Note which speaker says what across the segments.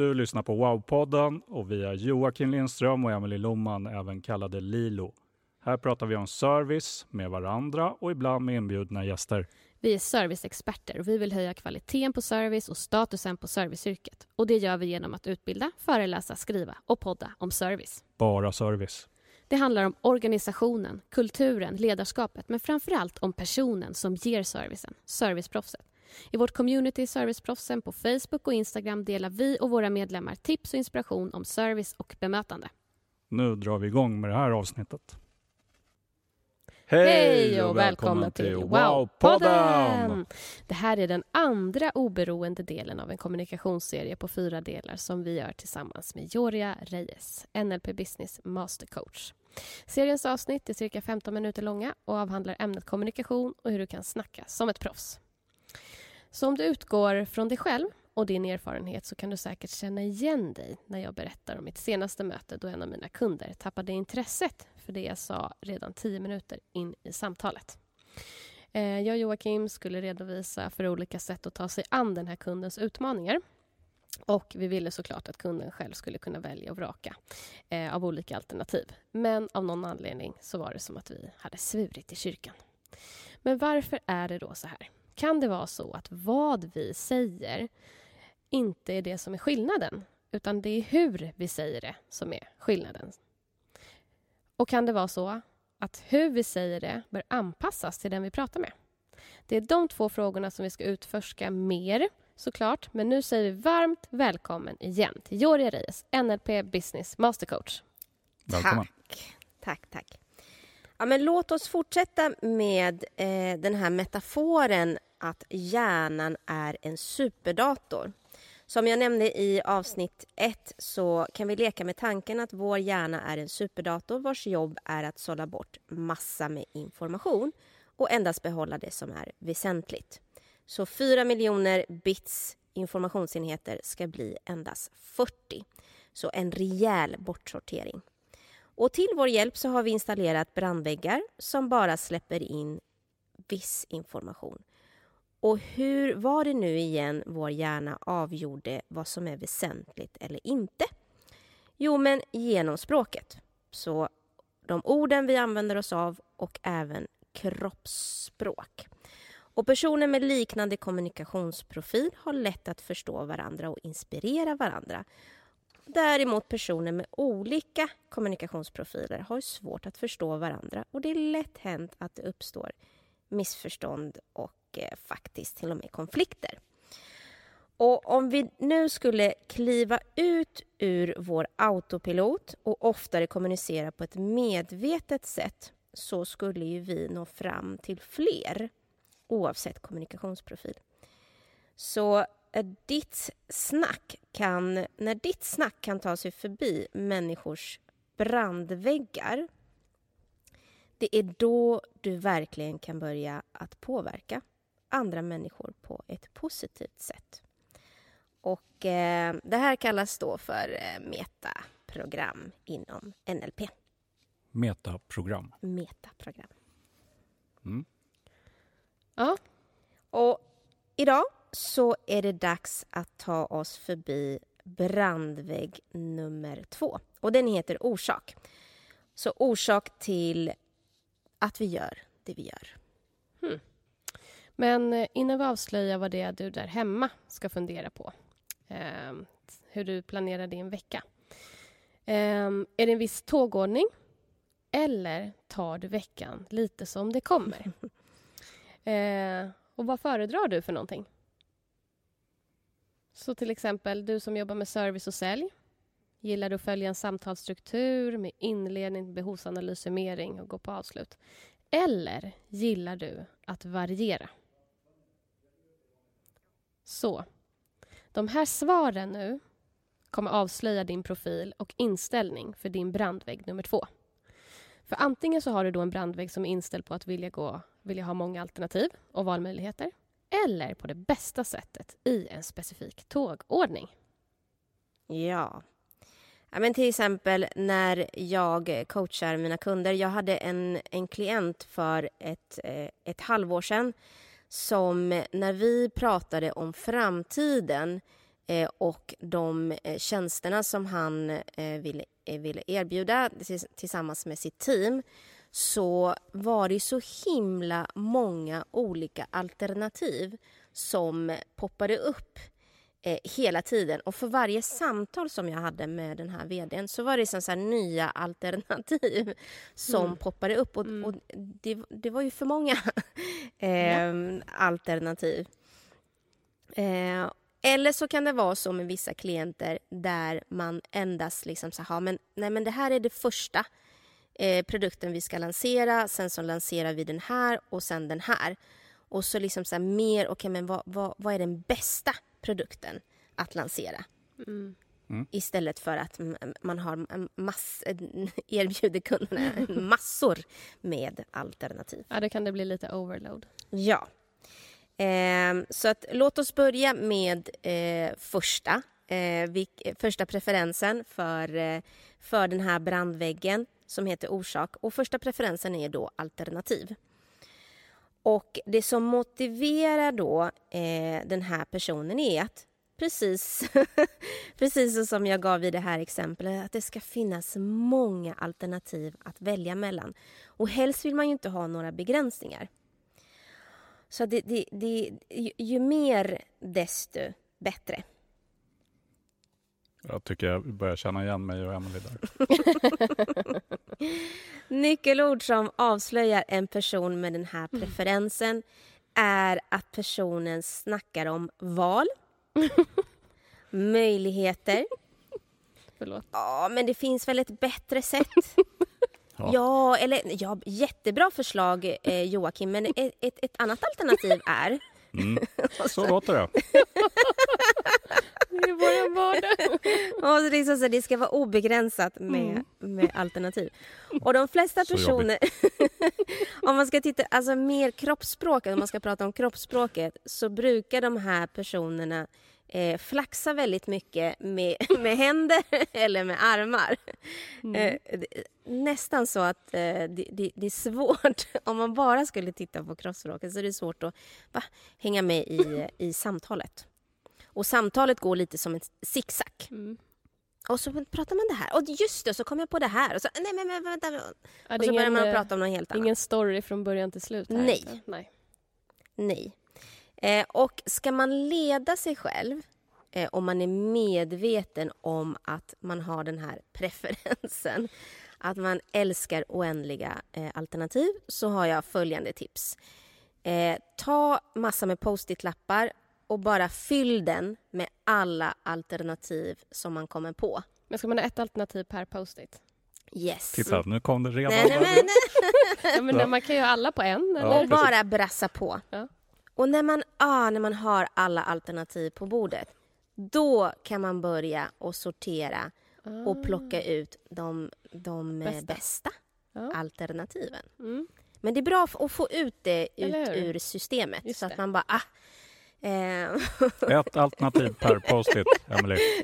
Speaker 1: Du lyssnar på Wow-podden och vi är Joakim Lindström och Emelie Lomman, även kallade Lilo. Här pratar vi om service med varandra och ibland med inbjudna gäster.
Speaker 2: Vi är serviceexperter och vi vill höja kvaliteten på service och statusen på serviceyrket. Och det gör vi genom att utbilda, föreläsa, skriva och podda om service.
Speaker 1: Bara service.
Speaker 2: Det handlar om organisationen, kulturen, ledarskapet men framför allt om personen som ger servicen, serviceproffset. I vårt community Serviceproffsen på Facebook och Instagram delar vi och våra medlemmar tips och inspiration om service och bemötande.
Speaker 1: Nu drar vi igång med det här avsnittet.
Speaker 2: Hej och välkomna till Wow-podden! Det här är den andra oberoende delen av en kommunikationsserie på fyra delar som vi gör tillsammans med Joria Reyes, NLP Business Master Coach. Seriens avsnitt är cirka 15 minuter långa och avhandlar ämnet kommunikation och hur du kan snacka som ett proffs. Så om du utgår från dig själv och din erfarenhet så kan du säkert känna igen dig när jag berättar om mitt senaste möte då en av mina kunder tappade intresset för det jag sa redan tio minuter in i samtalet. Eh, jag och Joakim skulle redovisa för olika sätt att ta sig an den här kundens utmaningar. Och vi ville såklart att kunden själv skulle kunna välja och vraka eh, av olika alternativ. Men av någon anledning så var det som att vi hade svurit i kyrkan. Men varför är det då så här? Kan det vara så att vad vi säger inte är det som är skillnaden utan det är hur vi säger det som är skillnaden? Och kan det vara så att hur vi säger det bör anpassas till den vi pratar med? Det är de två frågorna som vi ska utforska mer såklart. Men nu säger vi varmt välkommen igen till Joria Reyes, NLP Business Mastercoach.
Speaker 1: Välkommen.
Speaker 3: Tack, tack, tack. Ja, men låt oss fortsätta med eh, den här metaforen att hjärnan är en superdator. Som jag nämnde i avsnitt ett så kan vi leka med tanken att vår hjärna är en superdator vars jobb är att sålla bort massa med information och endast behålla det som är väsentligt. Så 4 miljoner bits informationsenheter ska bli endast 40. Så en rejäl bortsortering. Och till vår hjälp så har vi installerat brandväggar som bara släpper in viss information. Och hur var det nu igen vår hjärna avgjorde vad som är väsentligt eller inte? Jo, men genom språket. Så de orden vi använder oss av och även kroppsspråk. Och personer med liknande kommunikationsprofil har lätt att förstå varandra och inspirera varandra. Däremot personer med olika kommunikationsprofiler har svårt att förstå varandra och det är lätt hänt att det uppstår missförstånd och och eh, faktiskt till och med konflikter. Och om vi nu skulle kliva ut ur vår autopilot och oftare kommunicera på ett medvetet sätt så skulle ju vi nå fram till fler oavsett kommunikationsprofil. Så eh, ditt snack kan, när ditt snack kan ta sig förbi människors brandväggar det är då du verkligen kan börja att påverka andra människor på ett positivt sätt. Och eh, det här kallas då för eh, metaprogram inom NLP.
Speaker 1: Metaprogram.
Speaker 3: Metaprogram.
Speaker 1: Mm.
Speaker 2: Ja,
Speaker 3: Och idag så är det dags att ta oss förbi brandvägg nummer två. Och den heter orsak. Så orsak till att vi gör det vi gör.
Speaker 2: Men eh, innan vi avslöjar vad det är du där hemma ska fundera på, eh, hur du planerar din vecka. Eh, är det en viss tågordning eller tar du veckan lite som det kommer? Eh, och vad föredrar du för någonting? Så till exempel, du som jobbar med service och sälj. Gillar du att följa en samtalsstruktur med inledning, behovsanalys, summering och gå på avslut? Eller gillar du att variera? Så. De här svaren nu kommer avslöja din profil och inställning för din brandvägg nummer två. För antingen så har du då en brandvägg som är inställd på att vilja, gå, vilja ha många alternativ och valmöjligheter eller på det bästa sättet i en specifik tågordning.
Speaker 3: Ja. ja men till exempel när jag coachar mina kunder. Jag hade en, en klient för ett, eh, ett halvår sedan som när vi pratade om framtiden eh, och de eh, tjänsterna som han eh, ville, ville erbjuda tillsammans med sitt team så var det så himla många olika alternativ som poppade upp eh, hela tiden. Och för varje samtal som jag hade med den här vdn så var det så här nya alternativ som mm. poppade upp. Och, mm. och det, det, var ju för många eh, ja. alternativ. Eh, eller så kan det vara så med vissa klienter där man endast liksom så här, men, nej men det här är det första eh, produkten vi ska lansera, sen så lanserar vi den här och sen den här. Och så liksom så mer, okej okay, men vad, vad, vad, är den bästa produkten att lansera? Mm. Mm. Istället för att man har mass, erbjuder kunderna massor med alternativ.
Speaker 2: Ja, då kan det bli lite overload.
Speaker 3: Ja. Eh, så att, låt oss börja med eh, första, eh, vilk, första preferensen för, eh, för den här brandväggen som heter orsak och första preferensen är då alternativ. Och det som motiverar då eh, den här personen är att precis, precis som jag gav i det här exemplet, att det ska finnas många alternativ att välja mellan. Och helst vill man ju inte ha några begränsningar. Så det, det, det, ju, ju mer desto bättre.
Speaker 1: Jag tycker jag börjar känna igen mig och Emelie där.
Speaker 3: Nyckelord som avslöjar en person med den här mm. preferensen är att personen snackar om val, möjligheter.
Speaker 2: Förlåt.
Speaker 3: Ja, men det finns väl ett bättre sätt? ja. ja, eller ja, jättebra förslag eh, Joakim, men ett, ett, ett annat alternativ är
Speaker 1: Mm. Så låter det.
Speaker 2: det är vår vardag.
Speaker 3: och liksom så det ska vara obegränsat med, mm. med alternativ. Och de flesta personer... om man ska titta alltså mer kroppsspråk, om man ska prata om kroppsspråket så brukar de här personerna eh, flaxa väldigt mycket med, med händer eller med armar. Mm. Eh, nästan så att eh, det, det, det, är svårt, om man bara skulle titta på kroppsspråket så är det svårt att va, hänga med i, i samtalet. Och samtalet går lite som en zigzag. Mm. Och så pratar man det här. Och just det, så kom jag på det här. Och så, nej, men, men vänta. Ja, och så börjar man prata om något helt annat.
Speaker 2: Ingen story från början till slut? Här,
Speaker 3: nej.
Speaker 2: nej.
Speaker 3: Nej. Eh, och ska man leda sig själv eh, om man är medveten om att man har den här preferensen att man älskar oändliga eh, alternativ så har jag följande tips. Eh, ta massa med post-it-lappar och bara fyll den med alla alternativ som man kommer på.
Speaker 2: Men ska man ha ett alternativ per post-it?
Speaker 3: Yes.
Speaker 1: Titta, nu kom det redan.
Speaker 3: Nej, nej, nej,
Speaker 2: nej. ja, men man kan ju ha alla på en.
Speaker 3: Eller? Och bara brassa på. Ja. Och när man, ah, när man har alla alternativ på bordet, då kan man börja och sortera och ah. plocka ut de, de eh, bästa, bästa ja. alternativen. Mm. Men det är bra att få ut det ut ur systemet Just så att det. man bara... Ah.
Speaker 1: Ett alternativ per post-it, Emelie.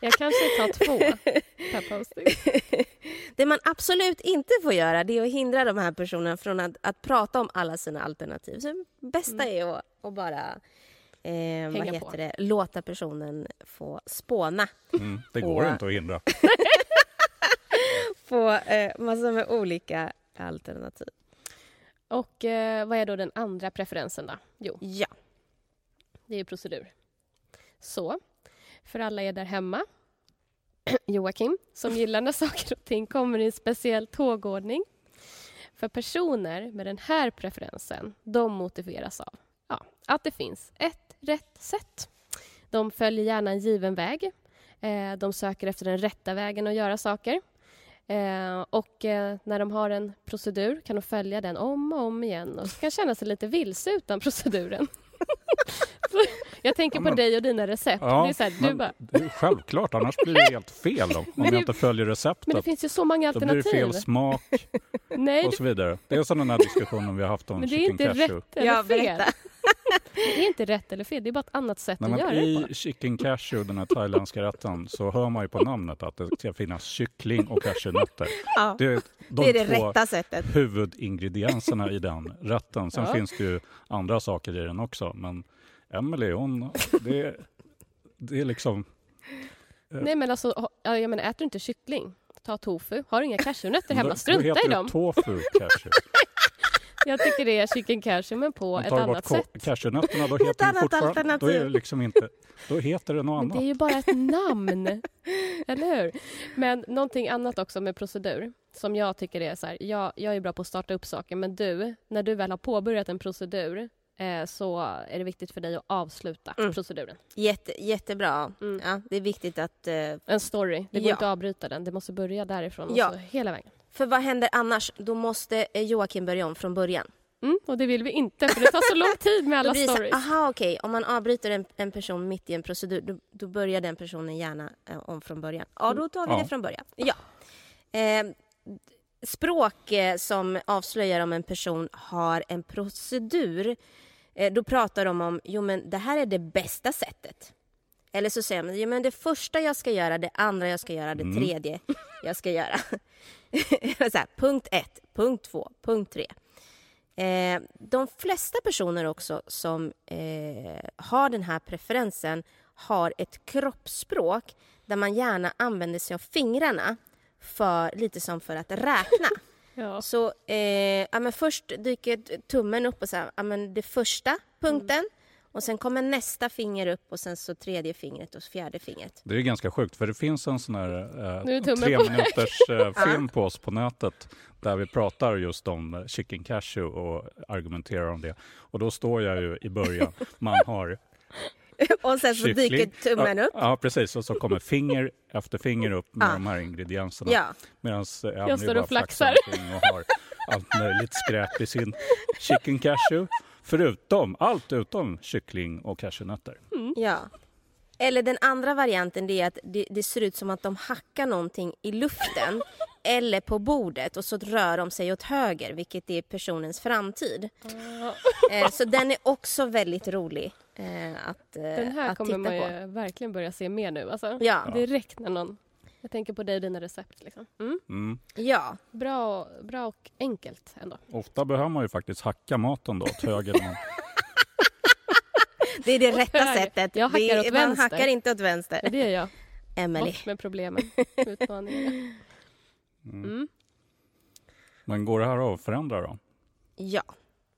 Speaker 2: Jag kanske tar två per post-it.
Speaker 3: Det man absolut inte får göra det är att hindra de här personerna från att, att prata om alla sina alternativ. Så det bästa mm. är att, att bara eh, vad heter på. det, låta personen få spåna.
Speaker 1: Mm, det går och, inte att hindra.
Speaker 3: få eh, massor med olika alternativ.
Speaker 2: Och eh, vad är då den andra preferensen då? Jo,
Speaker 3: Ja.
Speaker 2: det är procedur. Så, för alla er där hemma, Joakim, som gillar när saker och ting kommer i en speciell tågordning. För personer med den här preferensen, de motiveras av ja, att det finns ett rätt sätt. De följer gärna en given väg. Eh, de söker efter den rätta vägen att göra saker. Eh, och eh, när de har en procedur kan de följa den om och om igen och kan känna sig lite vilse utan proceduren. Så jag tänker
Speaker 1: Ja,
Speaker 2: på
Speaker 1: men-
Speaker 2: dig och dina recept. det är så här, du
Speaker 1: men
Speaker 2: bara,
Speaker 1: det är självklart, annars blir det helt fel om, om jag inte följer
Speaker 2: men det
Speaker 1: receptet.
Speaker 2: finns ju så många
Speaker 1: Då blir det
Speaker 2: alternativ.
Speaker 1: fel smak
Speaker 2: Nej,
Speaker 1: och
Speaker 2: det,
Speaker 1: så vidare. Det är den här diskussionen vi har haft om
Speaker 2: men det är
Speaker 1: chicken
Speaker 2: inte
Speaker 1: cashew.
Speaker 2: rätt eller
Speaker 3: Ja,
Speaker 2: fel.
Speaker 3: berätta.
Speaker 2: Det är inte rätt eller fel, det är bara ett annat sätt
Speaker 1: Nej,
Speaker 2: att göra det
Speaker 1: I
Speaker 2: på.
Speaker 1: chicken cashew, den här thailändska rätten, så hör man ju på namnet att det ska finnas kyckling och cashewnötter.
Speaker 3: Ja.
Speaker 1: Det är de
Speaker 3: Det är det
Speaker 1: två
Speaker 3: rätta sättet.
Speaker 1: huvudingredienserna i den rätten. Sen
Speaker 2: Ja.
Speaker 1: finns det ju andra saker i den också. Men Emelie, hon, det, är- det är liksom...
Speaker 2: Nej men alltså, jag menar, äter du inte kyckling, ta tofu. Har du inga cashewnötter hemma,
Speaker 1: Då- då
Speaker 2: strunta
Speaker 1: heter
Speaker 2: i
Speaker 1: det
Speaker 2: dem.
Speaker 1: tofu cashew.
Speaker 2: Jag tycker det är chicken cashew men på ett annat sätt.
Speaker 1: cashewnötterna, då heter det
Speaker 3: annat
Speaker 1: fortfarande... Då är det
Speaker 3: alternativ.
Speaker 1: liksom inte... Då heter det något
Speaker 2: Men det är
Speaker 1: annat.
Speaker 2: ju bara ett namn, eller hur? Men någonting annat också med procedur som jag tycker är så här, jag, jag är bra på att starta upp saker men du, när du väl har påbörjat en procedur eh, så är det viktigt för dig att avsluta
Speaker 3: Mm.
Speaker 2: proceduren.
Speaker 3: Jätte, jättebra.
Speaker 2: Mm.
Speaker 3: Ja, det är viktigt att... eh,
Speaker 2: En story, det går
Speaker 3: Ja.
Speaker 2: inte att avbryta den, det måste börja därifrån
Speaker 3: Ja.
Speaker 2: och så hela vägen.
Speaker 3: För vad händer annars? Då måste eh, Joakim börja om från början.
Speaker 2: Mm, och det vill vi inte för det tar så lång tid med alla
Speaker 3: så,
Speaker 2: stories.
Speaker 3: aha okej, om man avbryter en, en person mitt i en procedur, då, då börjar den personen gärna eh, om från början. Ja, då tar vi
Speaker 1: Ja.
Speaker 3: det från början. Ja. Eh, språk eh, som avslöjar om en person har en procedur, eh, då pratar de om, jo men det här är det bästa sättet. Eller så säger man, jo men det första jag ska göra, det andra jag ska göra, det
Speaker 1: Mm.
Speaker 3: tredje jag ska göra. så här, punkt ett, punkt två, punkt tre. Eh, de flesta personer också som eh, har den här preferensen har ett kroppsspråk där man gärna använder sig av fingrarna för, lite som för att räkna.
Speaker 2: Ja.
Speaker 3: Så eh, ja, men först dyker tummen upp och så här, ja, men det första punkten och sen kommer nästa finger upp och sen så tredje fingret och fjärde fingret.
Speaker 1: Det är ganska sjukt, för det finns en sån här eh, tre minuters eh, film på oss på nätet där vi pratar just om eh, chicken cashew och argumenterar om det. Och då står jag ju i början, man har
Speaker 3: och sen så
Speaker 1: kyckling.
Speaker 3: dyker tummen
Speaker 1: ja,
Speaker 3: upp.
Speaker 1: Ja, precis. Och så kommer finger efter finger upp med
Speaker 3: Ja.
Speaker 1: de här ingredienserna.
Speaker 3: Ja.
Speaker 1: Medan eh,
Speaker 2: Jag står och flaxar.
Speaker 1: och har allt möjligt skräp i sin chicken cashew. Förutom, allt utom kyckling och cashewnötter.
Speaker 3: Ja. Eller den andra varianten det är att det, det ser ut som att de hackar någonting i luften eller på bordet och så rör de sig åt höger vilket är personens framtid. Eh, så den är också väldigt rolig eh, att, eh,
Speaker 2: Den här
Speaker 3: att
Speaker 2: kommer
Speaker 3: titta
Speaker 2: man
Speaker 3: på.
Speaker 2: ju verkligen börja se mer nu. Alltså.
Speaker 3: Ja.
Speaker 2: Direkt när någon... Jag tänker på dig och dina recept. Liksom. Mm.
Speaker 1: Mm.
Speaker 3: ja,
Speaker 2: Bra, bra och enkelt ändå.
Speaker 1: Ofta behöver man ju faktiskt hacka maten då åt höger. man-
Speaker 3: det är det rätta
Speaker 2: höger.
Speaker 3: sättet.
Speaker 2: Jag hackar
Speaker 3: det
Speaker 2: åt
Speaker 3: man
Speaker 2: vänster.
Speaker 3: hackar inte åt vänster.
Speaker 2: Ja, det är jag.
Speaker 3: Emily.
Speaker 2: Bort med problemen, utmaningarna. Mm.
Speaker 1: Men går det här att förändra då?
Speaker 3: Ja,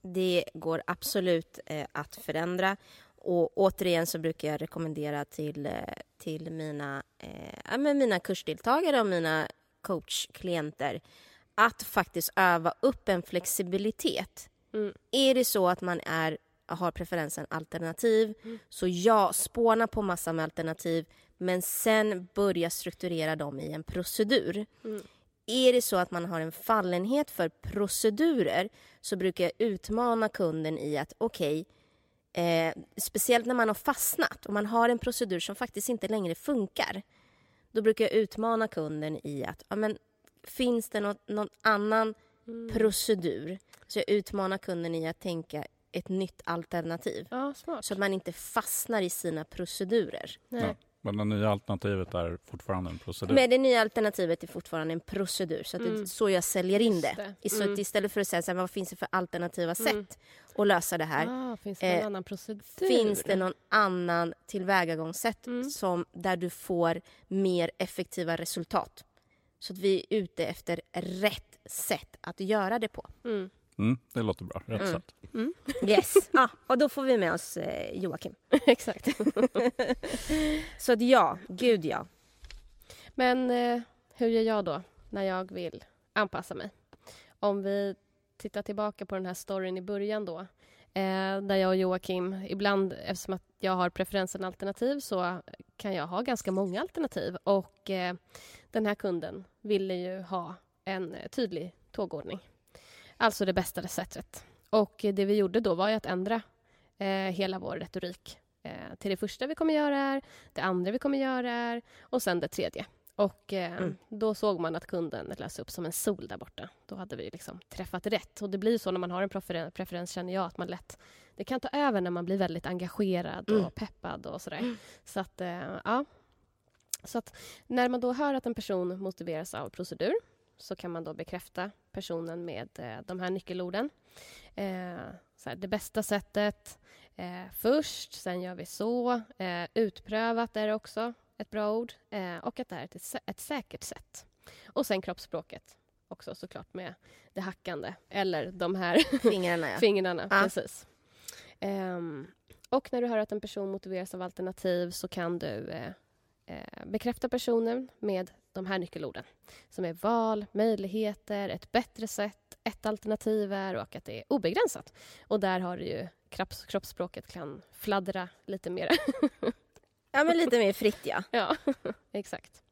Speaker 3: det går absolut eh, att förändra. Och återigen så brukar jag rekommendera till, eh, till mina, eh, men mina kursdeltagare och mina coachklienter att faktiskt öva upp en flexibilitet.
Speaker 2: Mm.
Speaker 3: Är det så att man är, har preferensen alternativ, så ja, spåna på massor med alternativ men sen börja strukturera dem i en procedur.
Speaker 2: Mm.
Speaker 3: Är det så att man har en fallenhet för procedurer så brukar jag utmana kunden i att okej, eh, speciellt när man har fastnat och man har en procedur som faktiskt inte längre funkar. Då brukar jag utmana kunden i att ja, men, finns det något, någon annan
Speaker 2: Mm.
Speaker 3: procedur? Så jag utmanar kunden i att tänka ett nytt alternativ.
Speaker 2: Ja, smart.
Speaker 3: Så att man inte fastnar i sina procedurer.
Speaker 2: Nej.
Speaker 1: Ja. Men det nya alternativet är fortfarande en procedur.
Speaker 3: Men det nya alternativet är fortfarande en procedur. Så att det
Speaker 2: Mm.
Speaker 3: är så jag säljer in
Speaker 2: Just
Speaker 3: det.
Speaker 2: det.
Speaker 3: Så
Speaker 2: Mm.
Speaker 3: att istället för att säga så här, vad finns det för alternativa
Speaker 2: Mm.
Speaker 3: sätt att lösa det här.
Speaker 2: Ah, finns det någon
Speaker 3: Eh,
Speaker 2: annan procedur?
Speaker 3: Finns det någon annan tillvägagångssätt
Speaker 2: Mm.
Speaker 3: som, där du får mer effektiva resultat? Så att vi är ute efter rätt sätt att göra det på.
Speaker 2: Mm.
Speaker 1: Mm, det låter bra. Rätt
Speaker 3: Mm.
Speaker 1: sätt.
Speaker 2: Mm.
Speaker 3: Yes. Ja, och då får vi med oss eh, Joakim.
Speaker 2: Exakt.
Speaker 3: Så att ja, gud ja.
Speaker 2: Men eh, hur gör jag då när jag vill anpassa mig? Om vi Titta tillbaka på den här storyn i början då. Eh, där jag och Joakim, ibland eftersom att jag har preferensen alternativ så kan jag ha ganska många alternativ. Och eh, den här kunden ville ju ha en eh, tydlig tågordning. Alltså det bästa receptet. Och det vi gjorde då var ju att ändra eh, hela vår retorik. Eh, till det första vi kommer göra är, det andra vi kommer göra är och sen det tredje. Och eh,
Speaker 3: Mm.
Speaker 2: då såg man att kunden läste upp som en sol där borta. Då hade vi liksom träffat rätt. Och det blir så när man har en preferen- preferens känner jag att man lätt det kan ta över när man blir väldigt engagerad och
Speaker 3: Mm.
Speaker 2: peppad och sådär. Så att, eh, ja. Så att när man då hör att en person motiveras av procedur så kan man då bekräfta personen med eh, de här nyckelorden. Eh, så här, det bästa sättet, eh, först, sen gör vi så. Eh, utprövat är det också ett bra ord. Eh, och att det är ett, sä- ett säkert sätt. Och sen kroppsspråket också såklart med det hackande eller de här
Speaker 3: Fingrarna ja.
Speaker 2: fingrarna.
Speaker 3: Ja.
Speaker 2: Precis. Ehm, och när du hör att en person motiveras av alternativ så kan du eh, eh, bekräfta personen med de här nyckelorden som är val, möjligheter, ett bättre sätt, ett alternativ är och att det är obegränsat. Och där har du ju kropps, kroppsspråket kan fladdra lite mer.
Speaker 3: Ja, men lite mer fritt ja.
Speaker 2: ja, exakt.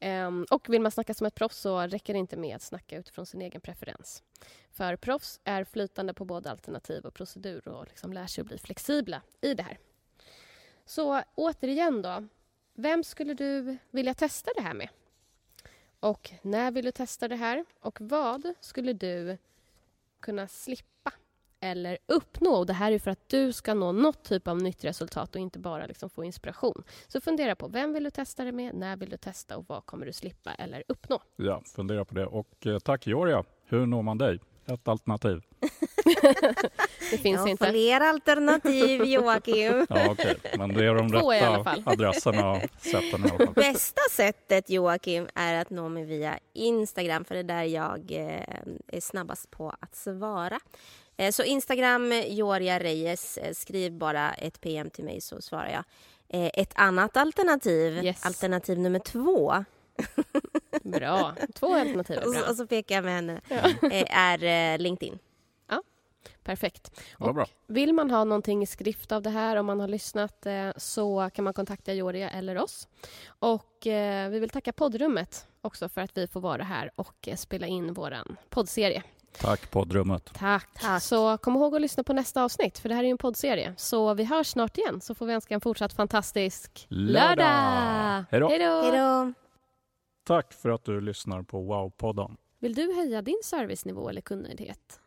Speaker 2: Um, och vill man snacka som ett proffs så räcker det inte med att snacka utifrån sin egen preferens. För proffs är flytande på både alternativ och procedur och liksom lär sig att bli flexibla i det här. Så återigen då, vem skulle du vilja testa det här med? Och när vill du testa det här? Och vad skulle du kunna slippa eller uppnå? Och det här är för att du ska nå något typ av nytt resultat och inte bara liksom få inspiration. Så fundera på vem vill du testa det med, när vill du testa och vad kommer du slippa eller uppnå?
Speaker 1: Ja, fundera på det. Och eh, tack Georgia. Hur når man dig? Ett alternativ.
Speaker 2: Det finns
Speaker 3: ja,
Speaker 2: inte.
Speaker 3: Fler alternativ Joakim.
Speaker 1: Ja, okej. Men det är de rätta adresserna och sätten i alla fall.
Speaker 3: Bästa sättet Joakim är att nå mig via Instagram för det är där jag eh, är snabbast på att svara. Eh, så Instagram, Joria Reyes, eh, skriv bara ett PM till mig så svarar jag. Eh, ett annat alternativ,
Speaker 2: Yes.
Speaker 3: alternativ nummer två,
Speaker 2: Bra. Två alternativ är
Speaker 3: och så,
Speaker 2: bra.
Speaker 3: och så pekar jag med henne,
Speaker 2: Ja.
Speaker 3: är LinkedIn.
Speaker 2: Perfekt.
Speaker 1: Vad bra.
Speaker 2: Vill man ha någonting i skrift av det här, om man har lyssnat, så kan man kontakta Joria eller oss. Och vi vill tacka poddrummet också för att vi får vara här och spela in vår poddserie.
Speaker 1: Tack poddrummet.
Speaker 2: Tack.
Speaker 3: Tack.
Speaker 2: Så kom ihåg att lyssna på nästa avsnitt, för det här är ju en poddserie. Så vi hörs snart igen, så får vi önska en fortsatt fantastisk
Speaker 1: Lördag.
Speaker 2: lördag.
Speaker 3: Hej då.
Speaker 1: Tack för att du lyssnar på Wow-podden.
Speaker 2: Vill du höja din servicenivå eller kundnöjdhet?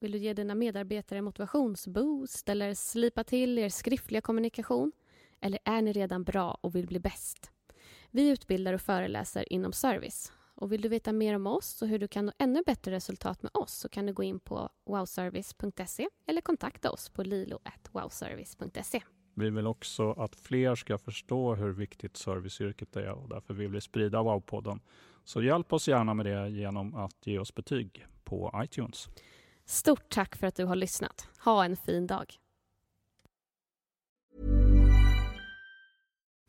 Speaker 2: Vill du ge dina medarbetare motivationsboost eller slipa till er skriftliga kommunikation? Eller är ni redan bra och vill bli bäst? Vi utbildar och föreläser inom service. Och vill du veta mer om oss och hur du kan nå ännu bättre resultat med oss så kan du gå in på wowservice.se eller kontakta oss på lilo.wowservice.se.
Speaker 1: Vi vill också att fler ska förstå hur viktigt serviceyrket är och därför vill vi sprida Wow-podden. Så hjälp oss gärna med det genom att ge oss betyg på iTunes.
Speaker 2: Stort tack för att du har lyssnat. Ha en fin dag.